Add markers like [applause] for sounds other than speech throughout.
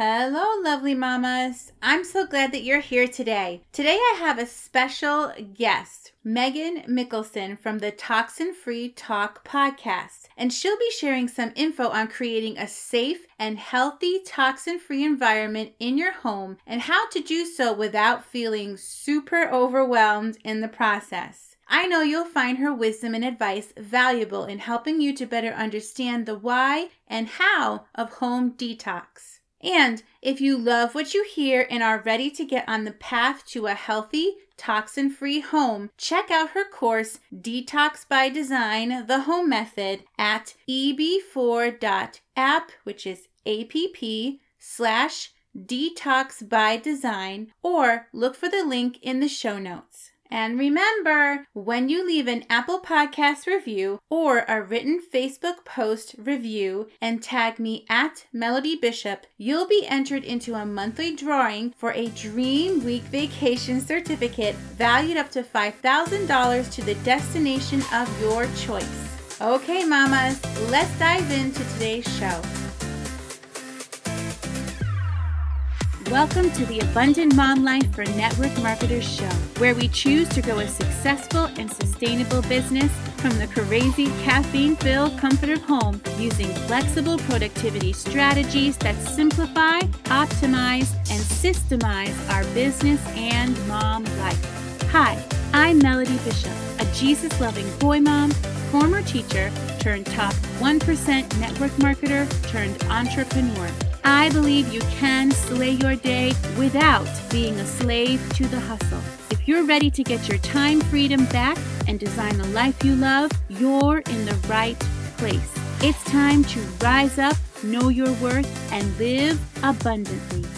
Hello, lovely mamas. I'm so glad that you're here today. Today, I have a special guest, Megan Mickelson from the Toxin Free Talk podcast, and she'll be sharing some info on creating a safe and healthy toxin free environment in your home and how to do so without feeling super overwhelmed in the process. I know you'll find her wisdom and advice valuable in helping you to better understand the why and how of home detox. And if you love what you hear and are ready to get on the path to a healthy, toxin free home, check out her course, Detox by Design The Home Method, at eb4.app, which is app slash detox by design, or look for the link in the show notes. And remember, when you leave an Apple Podcast review or a written Facebook post review and tag me at Melody Bishop, you'll be entered into a monthly drawing for a Dream Week vacation certificate valued up to $5,000 to the destination of your choice. Okay, mamas, let's dive into today's show. Welcome to the Abundant Mom Life for Network Marketers show, where we choose to grow a successful and sustainable business from the crazy caffeine filled comfort of home using flexible productivity strategies that simplify, optimize, and systemize our business and mom life. Hi, I'm Melody Bishop, a Jesus loving boy mom, former teacher turned top 1% network marketer turned entrepreneur. I believe you can slay your day without being a slave to the hustle. If you're ready to get your time freedom back and design the life you love, you're in the right place. It's time to rise up, know your worth, and live abundantly.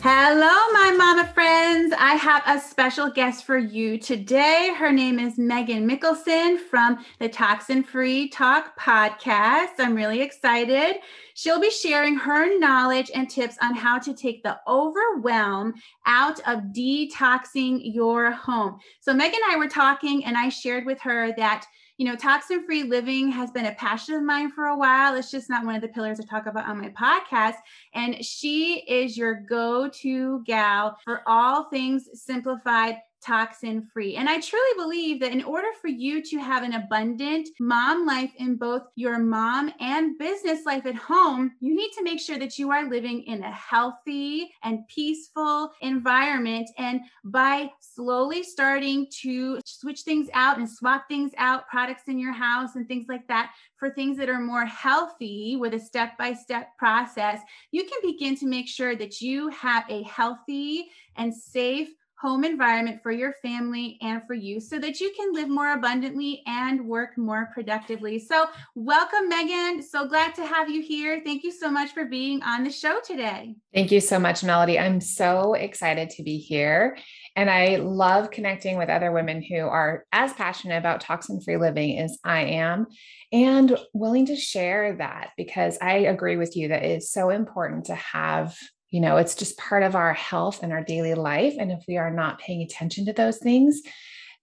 Hello, my mama friends. I have a special guest for you today. Her name is Megan Mickelson from the Toxin Free Talk podcast. I'm really excited. She'll be sharing her knowledge and tips on how to take the overwhelm out of detoxing your home. So, Megan and I were talking, and I shared with her that you know, toxin free living has been a passion of mine for a while. It's just not one of the pillars I talk about on my podcast. And she is your go to gal for all things simplified toxin free. And I truly believe that in order for you to have an abundant mom life in both your mom and business life at home, you need to make sure that you are living in a healthy and peaceful environment. And by slowly starting to switch things out and swap things out, products in your house and things like that, for things that are more healthy with a step by step process, you can begin to make sure that you have a healthy and safe home environment for your family and for you so that you can live more abundantly and work more productively. So, welcome, Megan. So glad to have you here. Thank you so much for being on the show today. Thank you so much, Melody. I'm so excited to be here. And I love connecting with other women who are as passionate about toxin free living as I am and willing to share that because I agree with you that it is so important to have you know, it's just part of our health and our daily life. And if we are not paying attention to those things,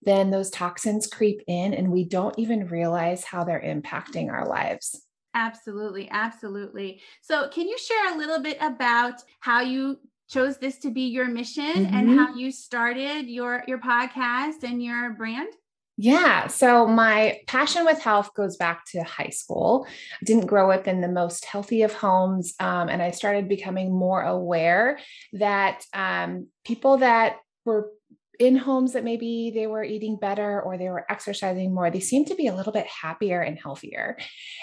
then those toxins creep in and we don't even realize how they're impacting our lives. Absolutely. Absolutely. So, can you share a little bit about how you chose this to be your mission mm-hmm. and how you started your your podcast and your brand? Yeah. So my passion with health goes back to high school. I didn't grow up in the most healthy of homes. Um, and I started becoming more aware that um, people that were in homes that maybe they were eating better or they were exercising more, they seemed to be a little bit happier and healthier.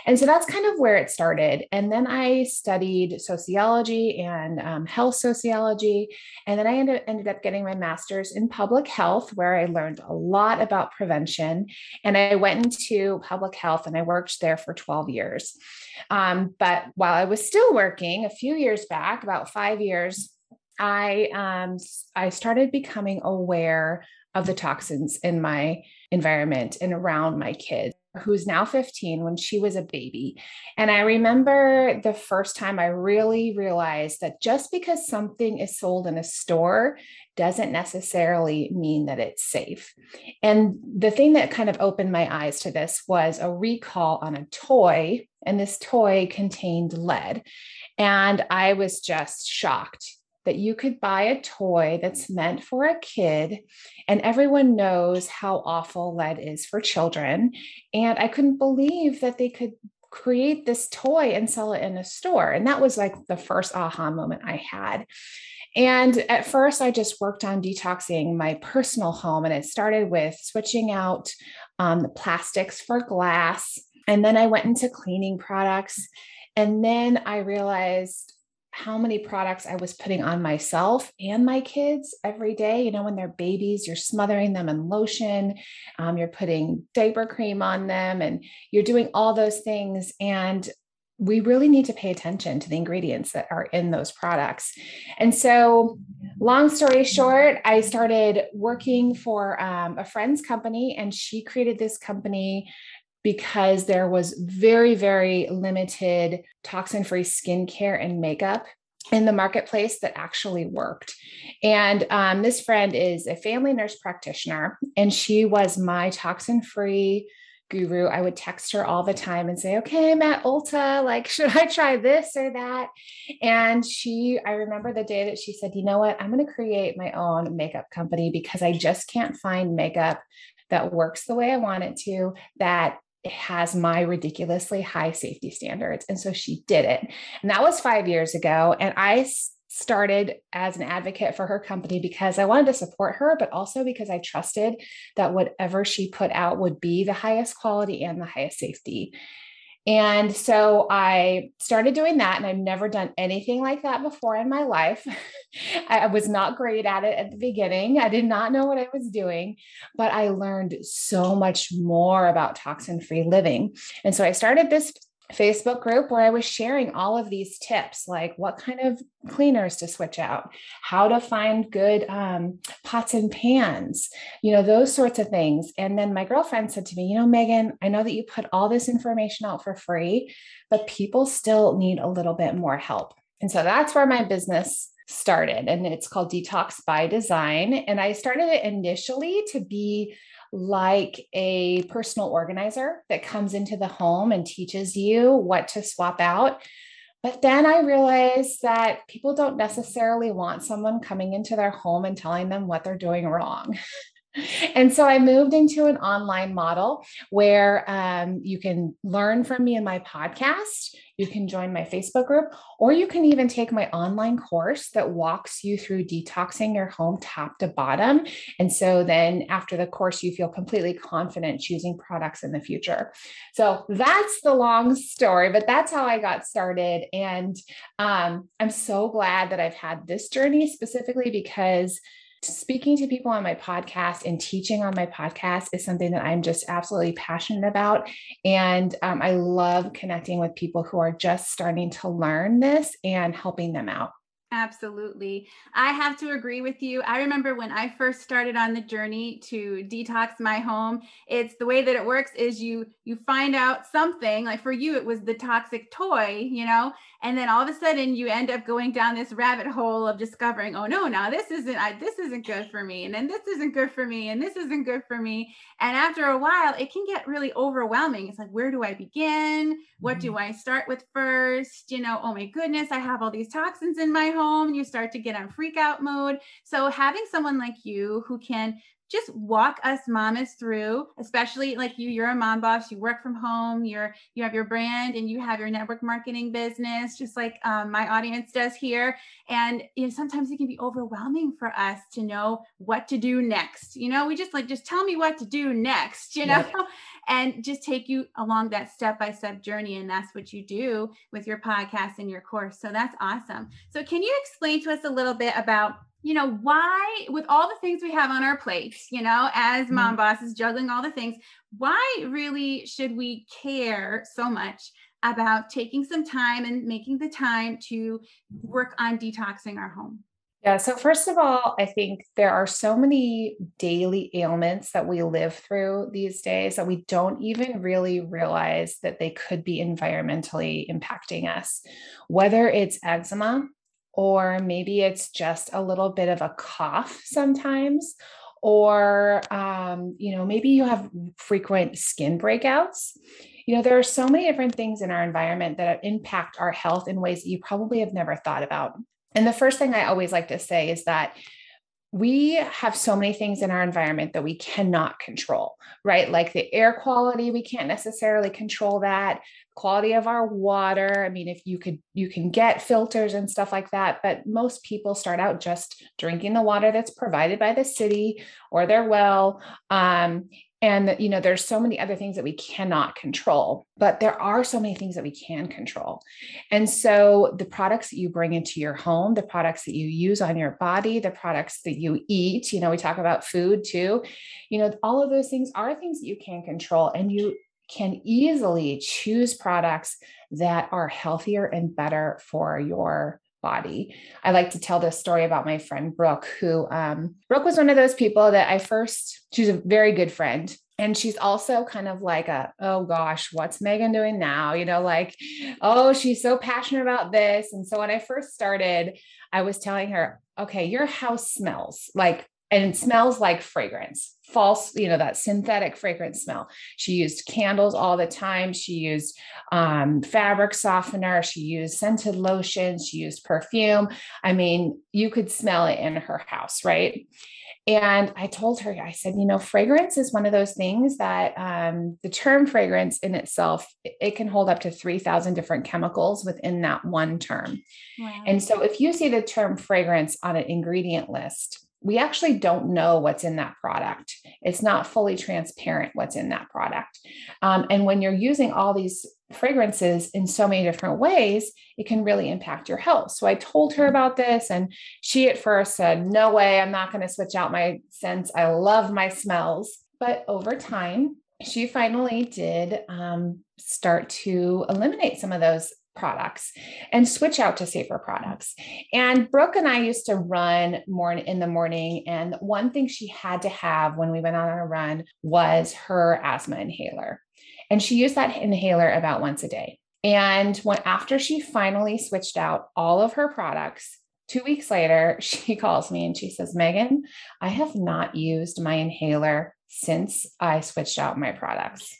And so that's kind of where it started. And then I studied sociology and um, health sociology. And then I ended, ended up getting my master's in public health, where I learned a lot about prevention. And I went into public health and I worked there for 12 years. Um, but while I was still working a few years back, about five years, I um I started becoming aware of the toxins in my environment and around my kids who's now 15 when she was a baby. And I remember the first time I really realized that just because something is sold in a store doesn't necessarily mean that it's safe. And the thing that kind of opened my eyes to this was a recall on a toy, and this toy contained lead. And I was just shocked that you could buy a toy that's meant for a kid, and everyone knows how awful lead is for children. And I couldn't believe that they could create this toy and sell it in a store. And that was like the first aha moment I had. And at first, I just worked on detoxing my personal home, and it started with switching out um, the plastics for glass. And then I went into cleaning products. And then I realized how many products I was putting on myself and my kids every day. You know, when they're babies, you're smothering them in lotion, um, you're putting diaper cream on them, and you're doing all those things. And we really need to pay attention to the ingredients that are in those products. And so, long story short, I started working for um, a friend's company, and she created this company because there was very, very limited toxin free skincare and makeup in the marketplace that actually worked. And um, this friend is a family nurse practitioner, and she was my toxin free guru. I would text her all the time and say, okay, I'm at Ulta. Like, [laughs] should I try this or that? And she, I remember the day that she said, you know what? I'm going to create my own makeup company because I just can't find makeup that works the way I want it to, that has my ridiculously high safety standards. And so she did it. And that was five years ago. And I started as an advocate for her company because I wanted to support her, but also because I trusted that whatever she put out would be the highest quality and the highest safety. And so I started doing that, and I've never done anything like that before in my life. [laughs] I was not great at it at the beginning. I did not know what I was doing, but I learned so much more about toxin free living. And so I started this Facebook group where I was sharing all of these tips, like what kind of cleaners to switch out, how to find good um, pots and pans, you know, those sorts of things. And then my girlfriend said to me, You know, Megan, I know that you put all this information out for free, but people still need a little bit more help. And so that's where my business started. And it's called Detox by Design. And I started it initially to be like a personal organizer that comes into the home and teaches you what to swap out. But then I realized that people don't necessarily want someone coming into their home and telling them what they're doing wrong. [laughs] and so I moved into an online model where um, you can learn from me in my podcast. You can join my Facebook group, or you can even take my online course that walks you through detoxing your home top to bottom. And so then after the course, you feel completely confident choosing products in the future. So that's the long story, but that's how I got started. And um, I'm so glad that I've had this journey specifically because speaking to people on my podcast and teaching on my podcast is something that I'm just absolutely passionate about. And um, I love connecting with people who are just starting to learn this and helping them out. Absolutely. I have to agree with you. I remember when I first started on the journey to detox my home, it's the way that it works is you you find out something, like for you it was the toxic toy, you know, and then all of a sudden you end up going down this rabbit hole of discovering, oh no, now this isn't I, this isn't good for me, and then this isn't good for me, and this isn't good for me. And after a while, it can get really overwhelming. It's like, where do I begin? What do mm-hmm. I start with first? You know, oh my goodness, I have all these toxins in my home home, you start to get on freak out mode. So having someone like you who can just walk us mamas through especially like you you're a mom boss you work from home you're you have your brand and you have your network marketing business just like um, my audience does here. And you know sometimes it can be overwhelming for us to know what to do next you know? We just like just tell me what to do next you know? Yeah. [laughs] and just take you along that step by step journey and that's what you do with your podcast and your course. So that's awesome. So can you explain to us a little bit about you know, why, with all the things we have on our plates, you know, as mom mm-hmm. bosses juggling all the things, why really should we care so much about taking some time and making the time to work on detoxing our home? Yeah. So, first of all, I think there are so many daily ailments that we live through these days that we don't even really realize that they could be environmentally impacting us, whether it's eczema, or maybe it's just a little bit of a cough sometimes or um, you know maybe you have frequent skin breakouts You know, there are so many different things in our environment that impact our health in ways that you probably have never thought about. And the first thing I always like to say is that we have so many things in our environment that we cannot control, right? Like the air quality, we can't necessarily control that. Quality of our water. I mean, if you could, you can get filters and stuff like that, but most people start out just drinking the water that's provided by the city or their well. Um, and you know there's so many other things that we cannot control but there are so many things that we can control and so the products that you bring into your home the products that you use on your body the products that you eat you know we talk about food too you know all of those things are things that you can control and you can easily choose products that are healthier and better for your body. I like to tell this story about my friend Brooke, who um, Brooke was one of those people that I first, she's a very good friend. And she's also kind of like a, oh gosh, what's Megan doing now? You know, like, oh, she's so passionate about this. And so when I first started, I was telling her, okay, your house smells like and it smells like fragrance false you know that synthetic fragrance smell. She used candles all the time. She used um, fabric softener. She used scented lotions she used perfume. I mean you could smell it in her house right? And I told her, I said, you know, fragrance is one of those things that um, the term fragrance in itself, it can hold up to 3,000 different chemicals within that one term. Wow. And so if you see the term fragrance on an ingredient list, we actually don't know what's in that product. It's not fully transparent what's in that product. Um, and when you're using all these fragrances in so many different ways, it can really impact your health. So I told her about this, and she at first said, No way, I'm not going to switch out my scents. I love my smells. But over time, she finally did um, start to eliminate some of those products and switch out to safer products. And Brooke and I used to run more in the morning. And one thing she had to have when we went on a run was her asthma inhaler. And she used that inhaler about once a day. And when after she finally switched out all of her products, two weeks later, [laughs] she calls me and she says, Megan, I have not used my inhaler since I switched out my products.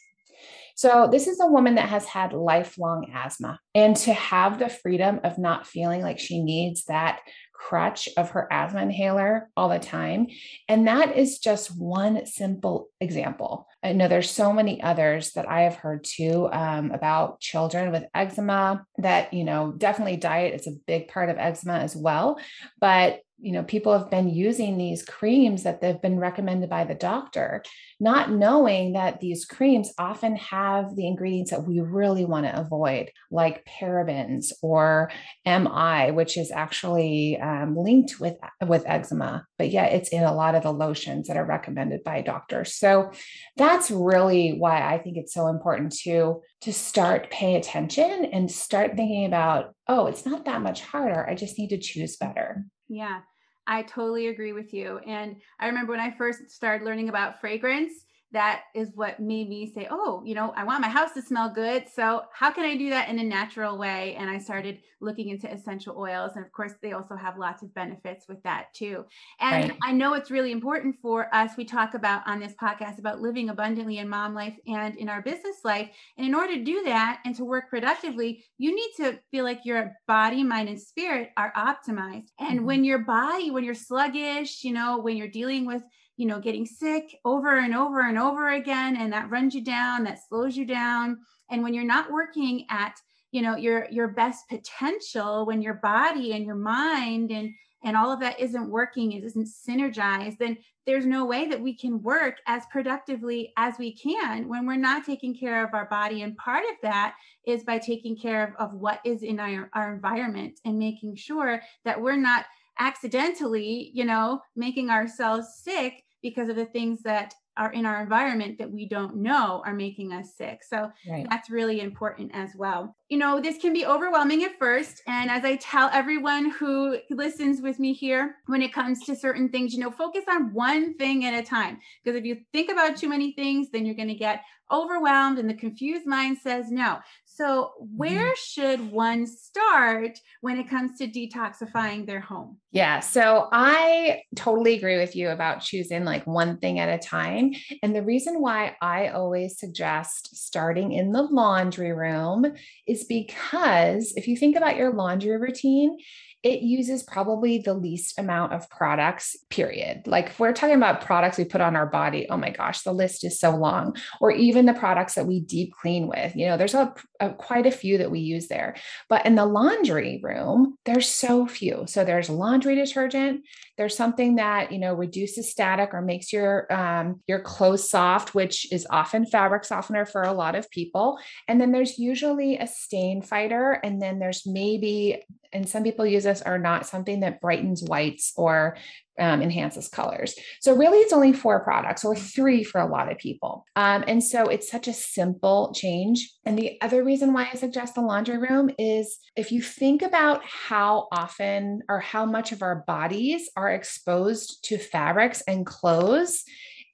So, this is a woman that has had lifelong asthma. And to have the freedom of not feeling like she needs that crutch of her asthma inhaler all the time. And that is just one simple example. I know there's so many others that I have heard too um, about children with eczema that, you know, definitely diet is a big part of eczema as well. But you know people have been using these creams that they've been recommended by the doctor not knowing that these creams often have the ingredients that we really want to avoid like parabens or mi which is actually um, linked with with eczema. But yet it's in a lot of the lotions that are recommended by doctors. So that's really why i think it's so important to to start pay attention and start thinking about oh it's not that much harder. I just need to choose better. Yeah I totally agree with you. And I remember when I first started learning about fragrance, that is what made me say, oh, you know, I want my house to smell good. So, how can I do that in a natural way? And I started looking into essential oils. And of course, they also have lots of benefits with that too. And right. I know it's really important for us. We talk about on this podcast about living abundantly in mom life and in our business life. And in order to do that and to work productively, you need to feel like your body, mind, and spirit are optimized. And mm-hmm. when your body, when you're sluggish, you know, when you're dealing with you know, getting sick over and over and over again. And that runs you down, that slows you down. And when you're not working at, you know, your your best potential, when your body and your mind and and all of that isn't working, it isn't synergized, then there's no way that we can work as productively as we can when we're not taking care of our body. And part of that is by taking care of, of what is in our, our environment and making sure that we're not accidentally, you know, making ourselves sick because of the things that are in our environment that we don't know are making us sick. So right. that's really important as well. You know, this can be overwhelming at first. And as I tell everyone who listens with me here, when it comes to certain things, you know, focus on one thing at a time. Because if you think about too many things, then you're going to get overwhelmed and the confused mind says no. So, where mm-hmm. should one start when it comes to detoxifying their home? Yeah. So, I totally agree with you about choosing like one thing at a time. And the reason why I always suggest starting in the laundry room is because if you think about your laundry routine, it uses probably the least amount of products, period. Like if we're talking about products we put on our body, oh my gosh, the list is so long. Or even the products that we deep clean with, you know, there's a, a, quite a few that we use there. But in the laundry room, there's so few. So there's laundry detergent, there's something that, you know, reduces static or makes your um, your clothes soft, which is often fabric softener for a lot of people. And then there's usually a stain fighter. And then there's maybe and some people use this are not something that brightens whites or um, enhances colors. So really, it's only four products or three for a lot of people. Um, and so it's such a simple change. And the other reason why I suggest the laundry room is if you think about how often or how much of our bodies are exposed to fabrics and clothes,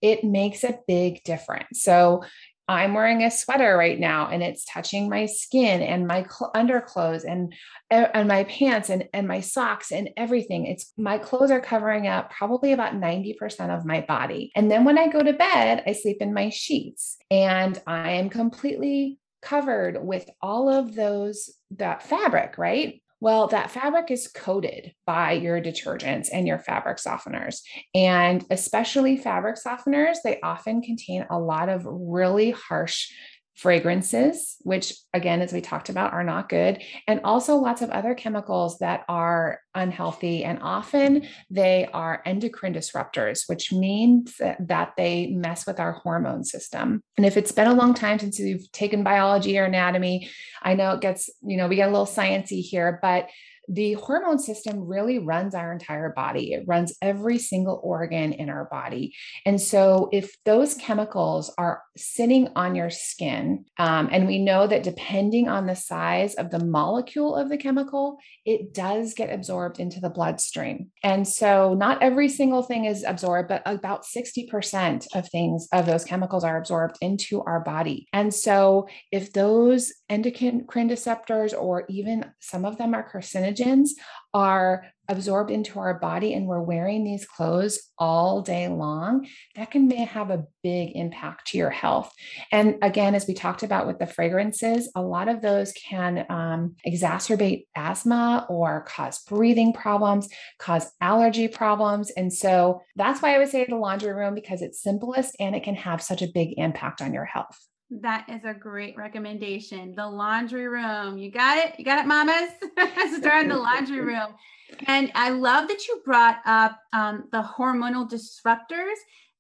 it makes a big difference. So I'm wearing a sweater right now and it's touching my skin and my cl- underclothes and and my pants and and my socks and everything. It's my clothes are covering up probably about 90% of my body. And then when I go to bed, I sleep in my sheets and I am completely covered with all of those that fabric, right? Well, that fabric is coated by your detergents and your fabric softeners. And especially fabric softeners, they often contain a lot of really harsh fragrances, which again, as we talked about, are not good, and also lots of other chemicals that are unhealthy. And often they are endocrine disruptors, which means that they mess with our hormone system. And if it's been a long time since you've taken biology or anatomy, I know it gets, you know, we get a little sciencey here, but the hormone system really runs our entire body. It runs every single organ in our body. And so, if those chemicals are sitting on your skin, um, and we know that depending on the size of the molecule of the chemical, it does get absorbed into the bloodstream. And so, not every single thing is absorbed, but about 60% of things, of those chemicals, are absorbed into our body. And so, if those endocrine receptors, or even some of them are carcinogens, are absorbed into our body and we're wearing these clothes all day long, that can have a big impact to your health. And again, as we talked about with the fragrances, a lot of those can um, exacerbate asthma or cause breathing problems, cause allergy problems. And so that's why I would say the laundry room because it's simplest and it can have such a big impact on your health. That is a great recommendation. The laundry room. You got it? You got it, mamas? [laughs] Start in the laundry [laughs] room. And I love that you brought up um, the hormonal disruptors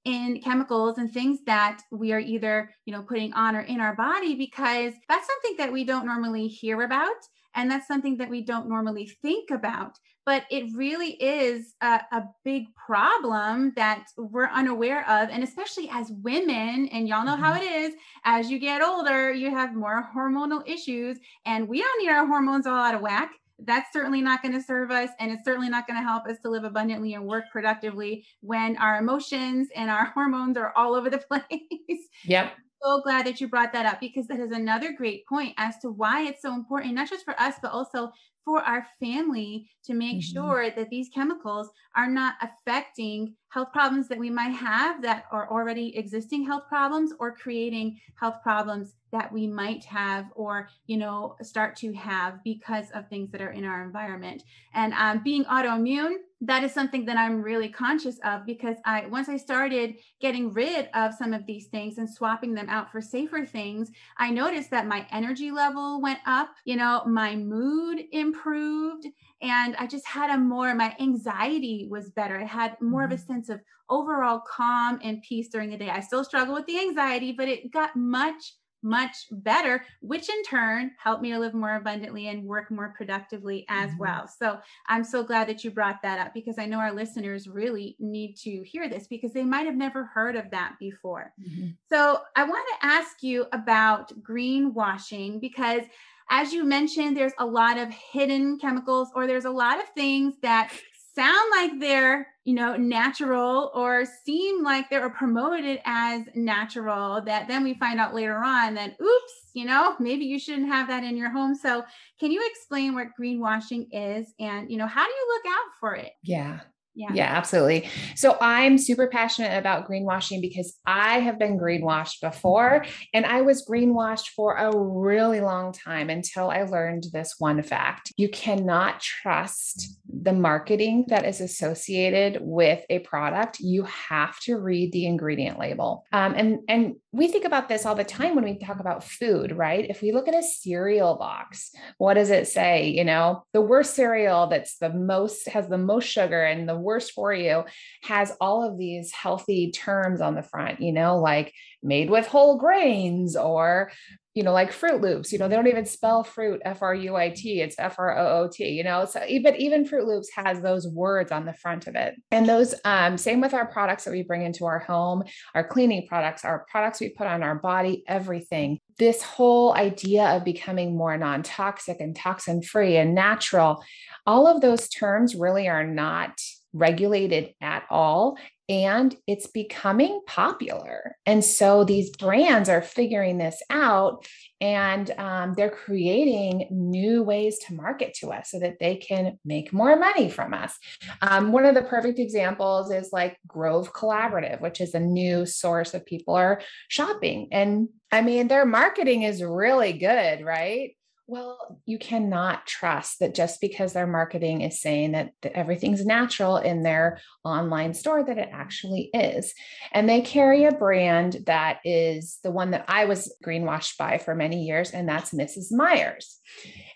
in chemicals and things that we are either, you know, putting on or in our body because that's something that we don't normally hear about. And that's something that we don't normally think about but it really is a, a, big problem that we're unaware of. And especially as women, and y'all know how mm-hmm. it is, as you get older, you have more hormonal issues, and we don't need our hormones all out of whack. That's certainly not going to serve us, and it's certainly not going to help us to live abundantly and work productively when our emotions and our [laughs] hormones are all over the [laughs] place. Yep so glad that you brought that up because that is another great point as to why it's so important, not just for us, but also for our family to make mm-hmm. sure that these chemicals are not affecting health problems that we might have that are already existing health problems or creating health problems that we might have or you know start to have because of things that are in our environment and um, being autoimmune that is something that i'm really conscious of because i once i started getting rid of some of these things and swapping them out for safer things i noticed that my energy level went up you know my mood improved and i just had a more my anxiety was better i had more mm-hmm. of a mm-hmm. sense of overall calm and peace during the day i still struggle with the anxiety but it got much much better, which in turn helped me to live more abundantly and work more productively as mm-hmm. well. So I'm so glad that you brought that up because I know our listeners really need to hear this because they might have never heard of that before. Mm-hmm. So I want to ask you about greenwashing because as you mentioned, there's a lot of hidden chemicals or there's a lot of things that sound like they're, you know, natural or seem like they're promoted as natural that then we find out later on that, oops, you know, maybe you shouldn't have that in your home. So, can you explain what greenwashing is and, you know, how do you look out for it? Yeah. Yeah. yeah, absolutely. So I'm super passionate about greenwashing because I have been greenwashed before and I was greenwashed for a really long time until I learned this one fact. You cannot trust the marketing that is associated with a product. You have to read the ingredient label. Um, and, and we think about this all the time when we talk about food, right? If we look at a cereal box, what does it say? You know, the worst cereal that's the most has the most sugar and the worst for you has all of these healthy terms on the front, you know, like made with whole grains or you know, like Froot Loops, you know, they don't even spell fruit F R U I T, it's F R O O T, you know. So even even Froot Loops has those words on the front of it. And those um, same with our products that we bring into our home, our cleaning products, our products we put on our body, everything. This whole idea of becoming more non-toxic and toxin free and natural, all of those terms really are not regulated at all and it's becoming popular. And so these brands are figuring this out and um, they're creating new ways to market to us so that they can make more money from us. Um, one of the perfect examples is like Grove Collaborative, which is a new source that people are shopping. And I mean, their marketing is really good, right? Well, you cannot trust that just because their marketing is saying that, everything's natural in their online store, that it actually is. And they carry a brand that is the one that I was greenwashed by for many years, and that's Mrs. Meyer's.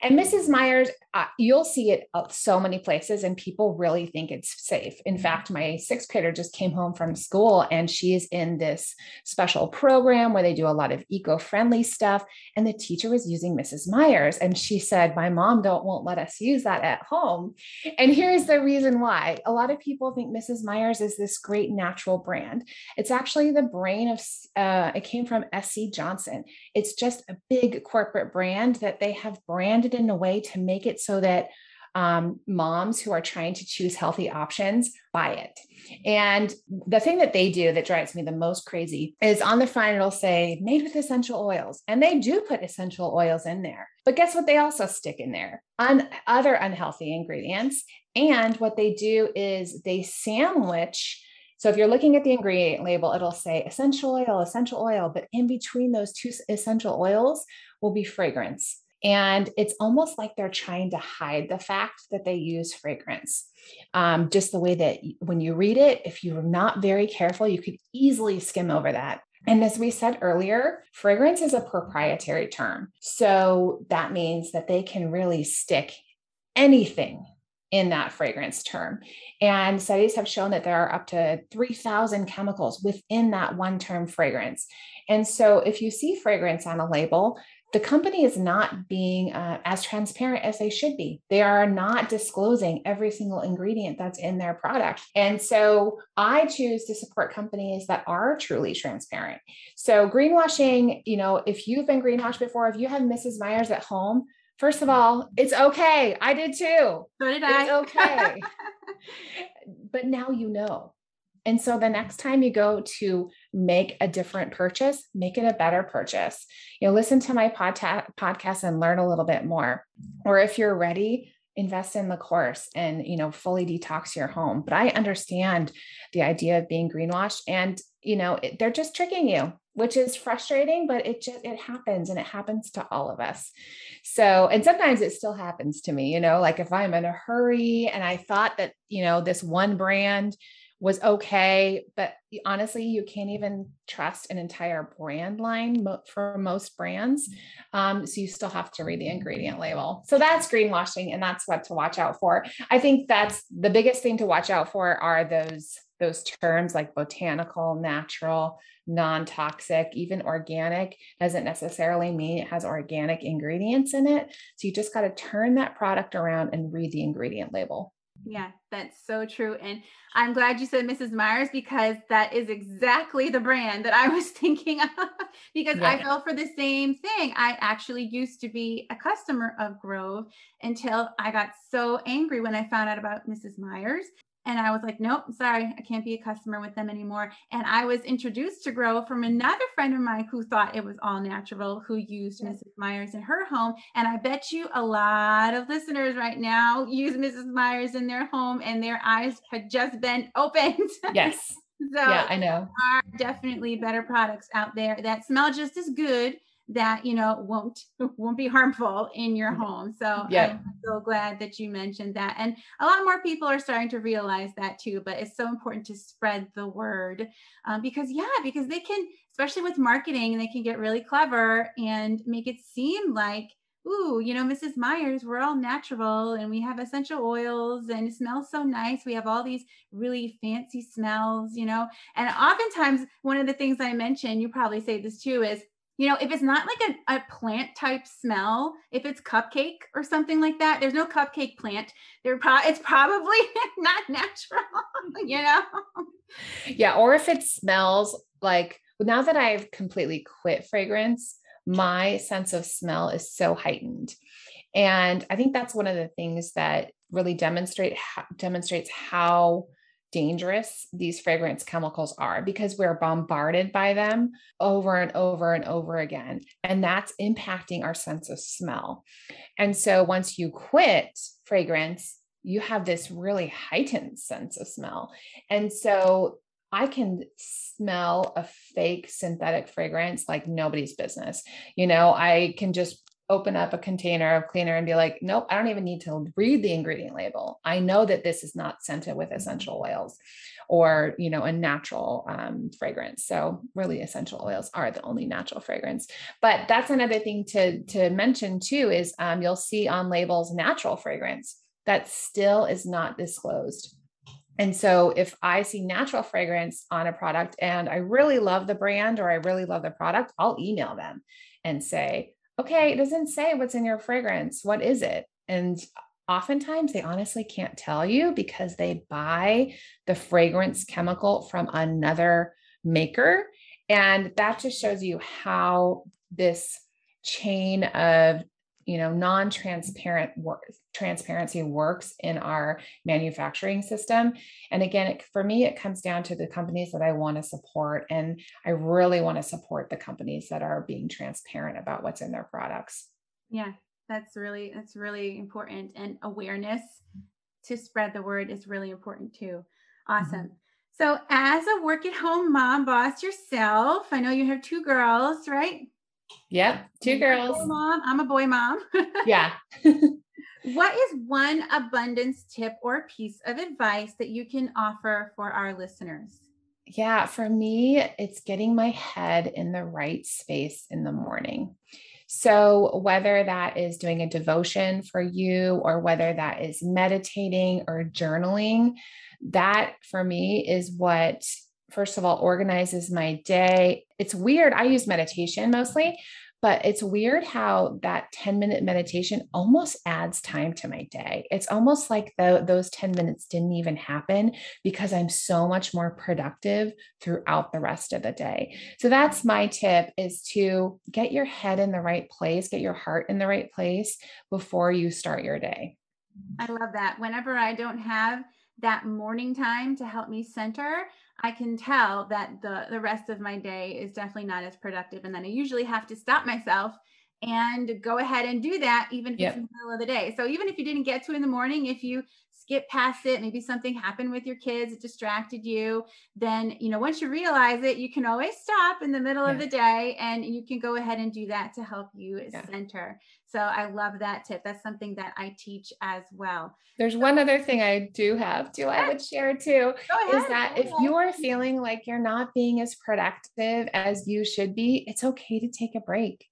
And Mrs. Meyer's, uh, you'll see it so many places, and people really think it's safe. In fact, my sixth grader just came home from school, and she is in this special program where they do a lot of eco friendly stuff. And the teacher was using Mrs. And she said, My mom don't won't let us use that at home. And here's the reason why a lot of people think Mrs. Meyer's is this great natural brand. It's actually the brain of, uh, it came from SC Johnson. It's just a big corporate brand that they have branded in a way to make it so that um, moms who are trying to choose healthy options buy it. And the thing that they do that drives me the most crazy is on the front, it'll say made with essential oils. And they do put essential oils in there. But guess what? They also stick in there on other unhealthy ingredients. And what they do is they sandwich. So if you're looking at the ingredient label, it'll say essential oil, essential oil, but in between those two essential oils will be fragrance. And it's almost like they're trying to hide the fact that they use fragrance. Um, just the way that when you read it, if you're not very careful, you could easily skim over that. And as we said earlier, fragrance is a proprietary term. So that means that they can really stick anything in that fragrance term. And studies have shown that there are up to 3,000 chemicals within that one term fragrance. And so if you see fragrance on a label, the company is not being uh, as transparent as they should be. They are not disclosing every single ingredient that's in their product. And so I choose to support companies that are truly transparent. So, greenwashing, you know, if you've been greenwashed before, if you have Mrs. Meyer's at home, first of all, it's okay. I did too. So did I. It's okay. [laughs] but now you know. And so the next time you go to make a different purchase, make it a better purchase. You know, listen to my podta- podcast and learn a little bit more. Or if you're ready, invest in the course and, you know, fully detox your home. But I understand the idea of being greenwashed and, you know, it, they're just tricking you which is frustrating but it just it happens and it happens to all of us so and sometimes it still happens to me you know like if i'm in a hurry and i thought that you know this one brand was okay. But honestly, you can't even trust an entire brand line for most brands. Um, so you still have to read the ingredient label. So that's greenwashing, and that's what to watch out for. I think that's the biggest thing to watch out for are those those terms like botanical, natural, non-toxic, even organic doesn't necessarily mean it has organic ingredients in it. So you just got to turn that product around and read the ingredient label. Yeah, that's so true. And I'm glad you said Mrs. Meyer's because that is exactly the brand that I was [laughs] thinking of because I fell for the same thing. I actually used to be a customer of Grove until I got so angry when I found out about Mrs. Meyer's. And I was like, nope, sorry, I can't be a customer with them anymore. And I was introduced to Grove from another friend of mine who thought it was all natural, who used Mrs. Meyer's in her home. And I bet you a lot of listeners right now use Mrs. Meyer's in their home and their eyes had just been [laughs] opened. Yes. so yeah, I know. Are definitely better products out there that smell just as good that you know won't [laughs] won't be harmful in your home so yeah. i'm so glad that you mentioned that and a lot more people are starting to realize that too but it's so important to spread the word um, because yeah because they can especially with marketing they can get really clever and make it seem like ooh, you know, Mrs. Meyer's, we're all natural and we have essential oils and it smells so nice. We have all these really fancy smells, you know. And oftentimes, one of the things I mentioned, you probably say this too, is you know, if it's not like a, a plant type smell, if it's cupcake or something like that, there's no cupcake plant. There, pro- it's probably [laughs] not natural, [laughs] you know. Yeah, or if it smells like now that I've completely quit fragrance, my sense of smell is so heightened, and I think that's one of the things that really demonstrate demonstrates how dangerous these fragrance chemicals are because we're bombarded by them over and over and over again. And that's impacting our sense of smell. And so once you quit fragrance, you have this really heightened sense of smell. And so I can smell a fake synthetic fragrance like nobody's business. You know, I can just open up a container of cleaner and be like, nope, I don't even need to read the ingredient label. I know that this is not scented with essential oils or, you know, a natural um, fragrance. So really essential oils are the only natural fragrance. But that's another thing to, to mention too, is um, you'll see on labels natural fragrance that still is not disclosed. And so if I see natural fragrance on a product and I really love the brand or I really love the product, I'll email them and say, okay, it doesn't say what's in your fragrance. What is it? And oftentimes they honestly can't tell you because they buy the fragrance chemical from another maker. And that just shows you how this chain of you know non-transparent work transparency works in our manufacturing system. And again it, for me it comes down to the companies that i want to support and i really want to support the companies that are being transparent about what's in their products. Yeah that's really that's really important and awareness to spread the word is really important too. Awesome. Mm-hmm. so as a work at home mom boss yourself i know you have two girls right Yep, two girls. Mom, I'm a boy mom. [laughs] yeah. what is one abundance tip or piece of advice that you can offer for our listeners? Yeah, for me, it's getting my head in the right space in the morning. So, whether that is doing a devotion for you or whether that is meditating or journaling, that for me is what first of all, organizes my day. It's weird. I use meditation mostly, but it's weird how that 10 minute meditation almost adds time to my day. It's almost like the, those 10 minutes didn't even happen because I'm so much more productive throughout the rest of the day. So that's my tip is to get your head in the right place, get your heart in the right place before you start your day. I love that. Whenever I don't have that morning time to help me center, I can tell that the the rest of my day is definitely not as productive. And then I usually have to stop myself and go ahead and do that even yep. in the middle of the day. So even if you didn't get to in the morning, if you skip past it, maybe something happened with your kids, it distracted you, then you know, once you realize it, you can always stop in the middle yeah. of the day and you can go ahead and do that to help you yeah. center. So I love that tip. That's something that I teach as well. There's one other thing I do have too, I would share too, is that if you are feeling like you're not being as productive as you should be, it's okay to take a break.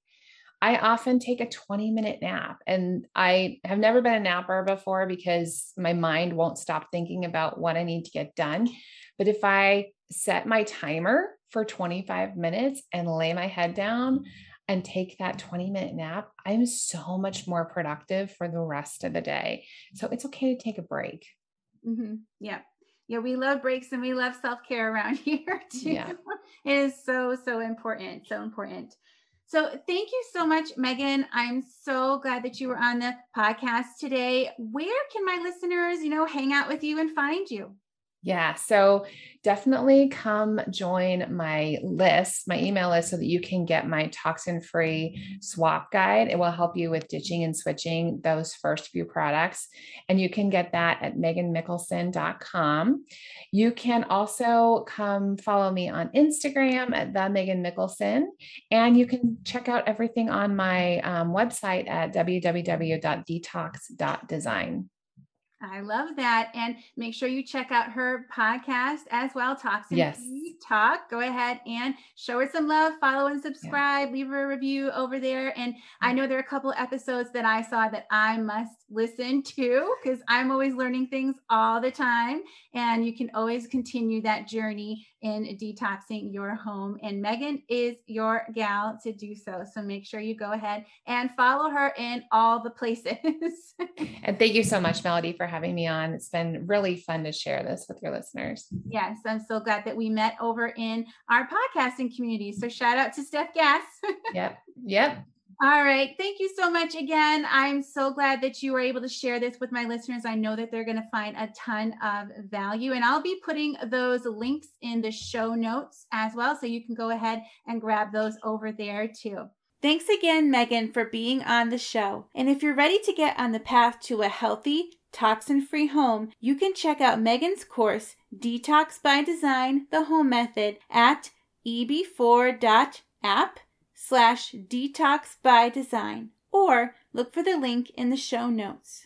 I often take a 20 minute nap and I have never been a napper before because my mind won't stop thinking about what I need to get done. But if I set my timer for 25 minutes and lay my head down and take that 20 minute nap, I'm so much more productive for the rest of the day. So it's okay to take a break. Mm-hmm. Yeah. Yeah, we love breaks and we love self care around [laughs] here too. Yeah. It is so, so important. So important. So thank you so much, Megan. I'm so glad that you were on the podcast today. Where can my listeners, you know, hang out with you and find you? Yeah. So definitely come join my list, my email list, so that you can get my toxin free swap guide. It will help you with ditching and switching those first few products. And you can get that at meganmickelson.com. You can also come follow me on Instagram at the Megan Mickelson. And you can check out everything on my um, website at www.detox.design. I love that. And make sure you check out her podcast as well, Toxin yes. Talk. Go ahead and show her some love, follow and subscribe, yeah. leave her a review over there. And I mm. know there are a couple episodes that I saw that I must listen [laughs] to because I'm always learning things all the time. And you can always continue that journey in detoxing your home. And Megan is your gal to do so. So make sure you go ahead and follow her in all the places. [laughs] and thank you so much, Melody, for having me on. It's been really fun to share this with your listeners. Yes, I'm so glad that we met over in our podcasting community. So shout out to Steph Gass. [laughs] yep. Yep. All right. Thank you so much again. I'm so glad that you were able to share this with my listeners. I know that they're going to find a ton of value, and I'll be putting those links in the show notes as well. So you can go ahead and grab those over there too. Thanks again, Megan, for being on the show. And if you're ready to get on the path to a healthy, toxin free home, you can check out Megan's course, Detox by Design The Home Method, at eb4.app slash detox by design or look for the link in the show notes.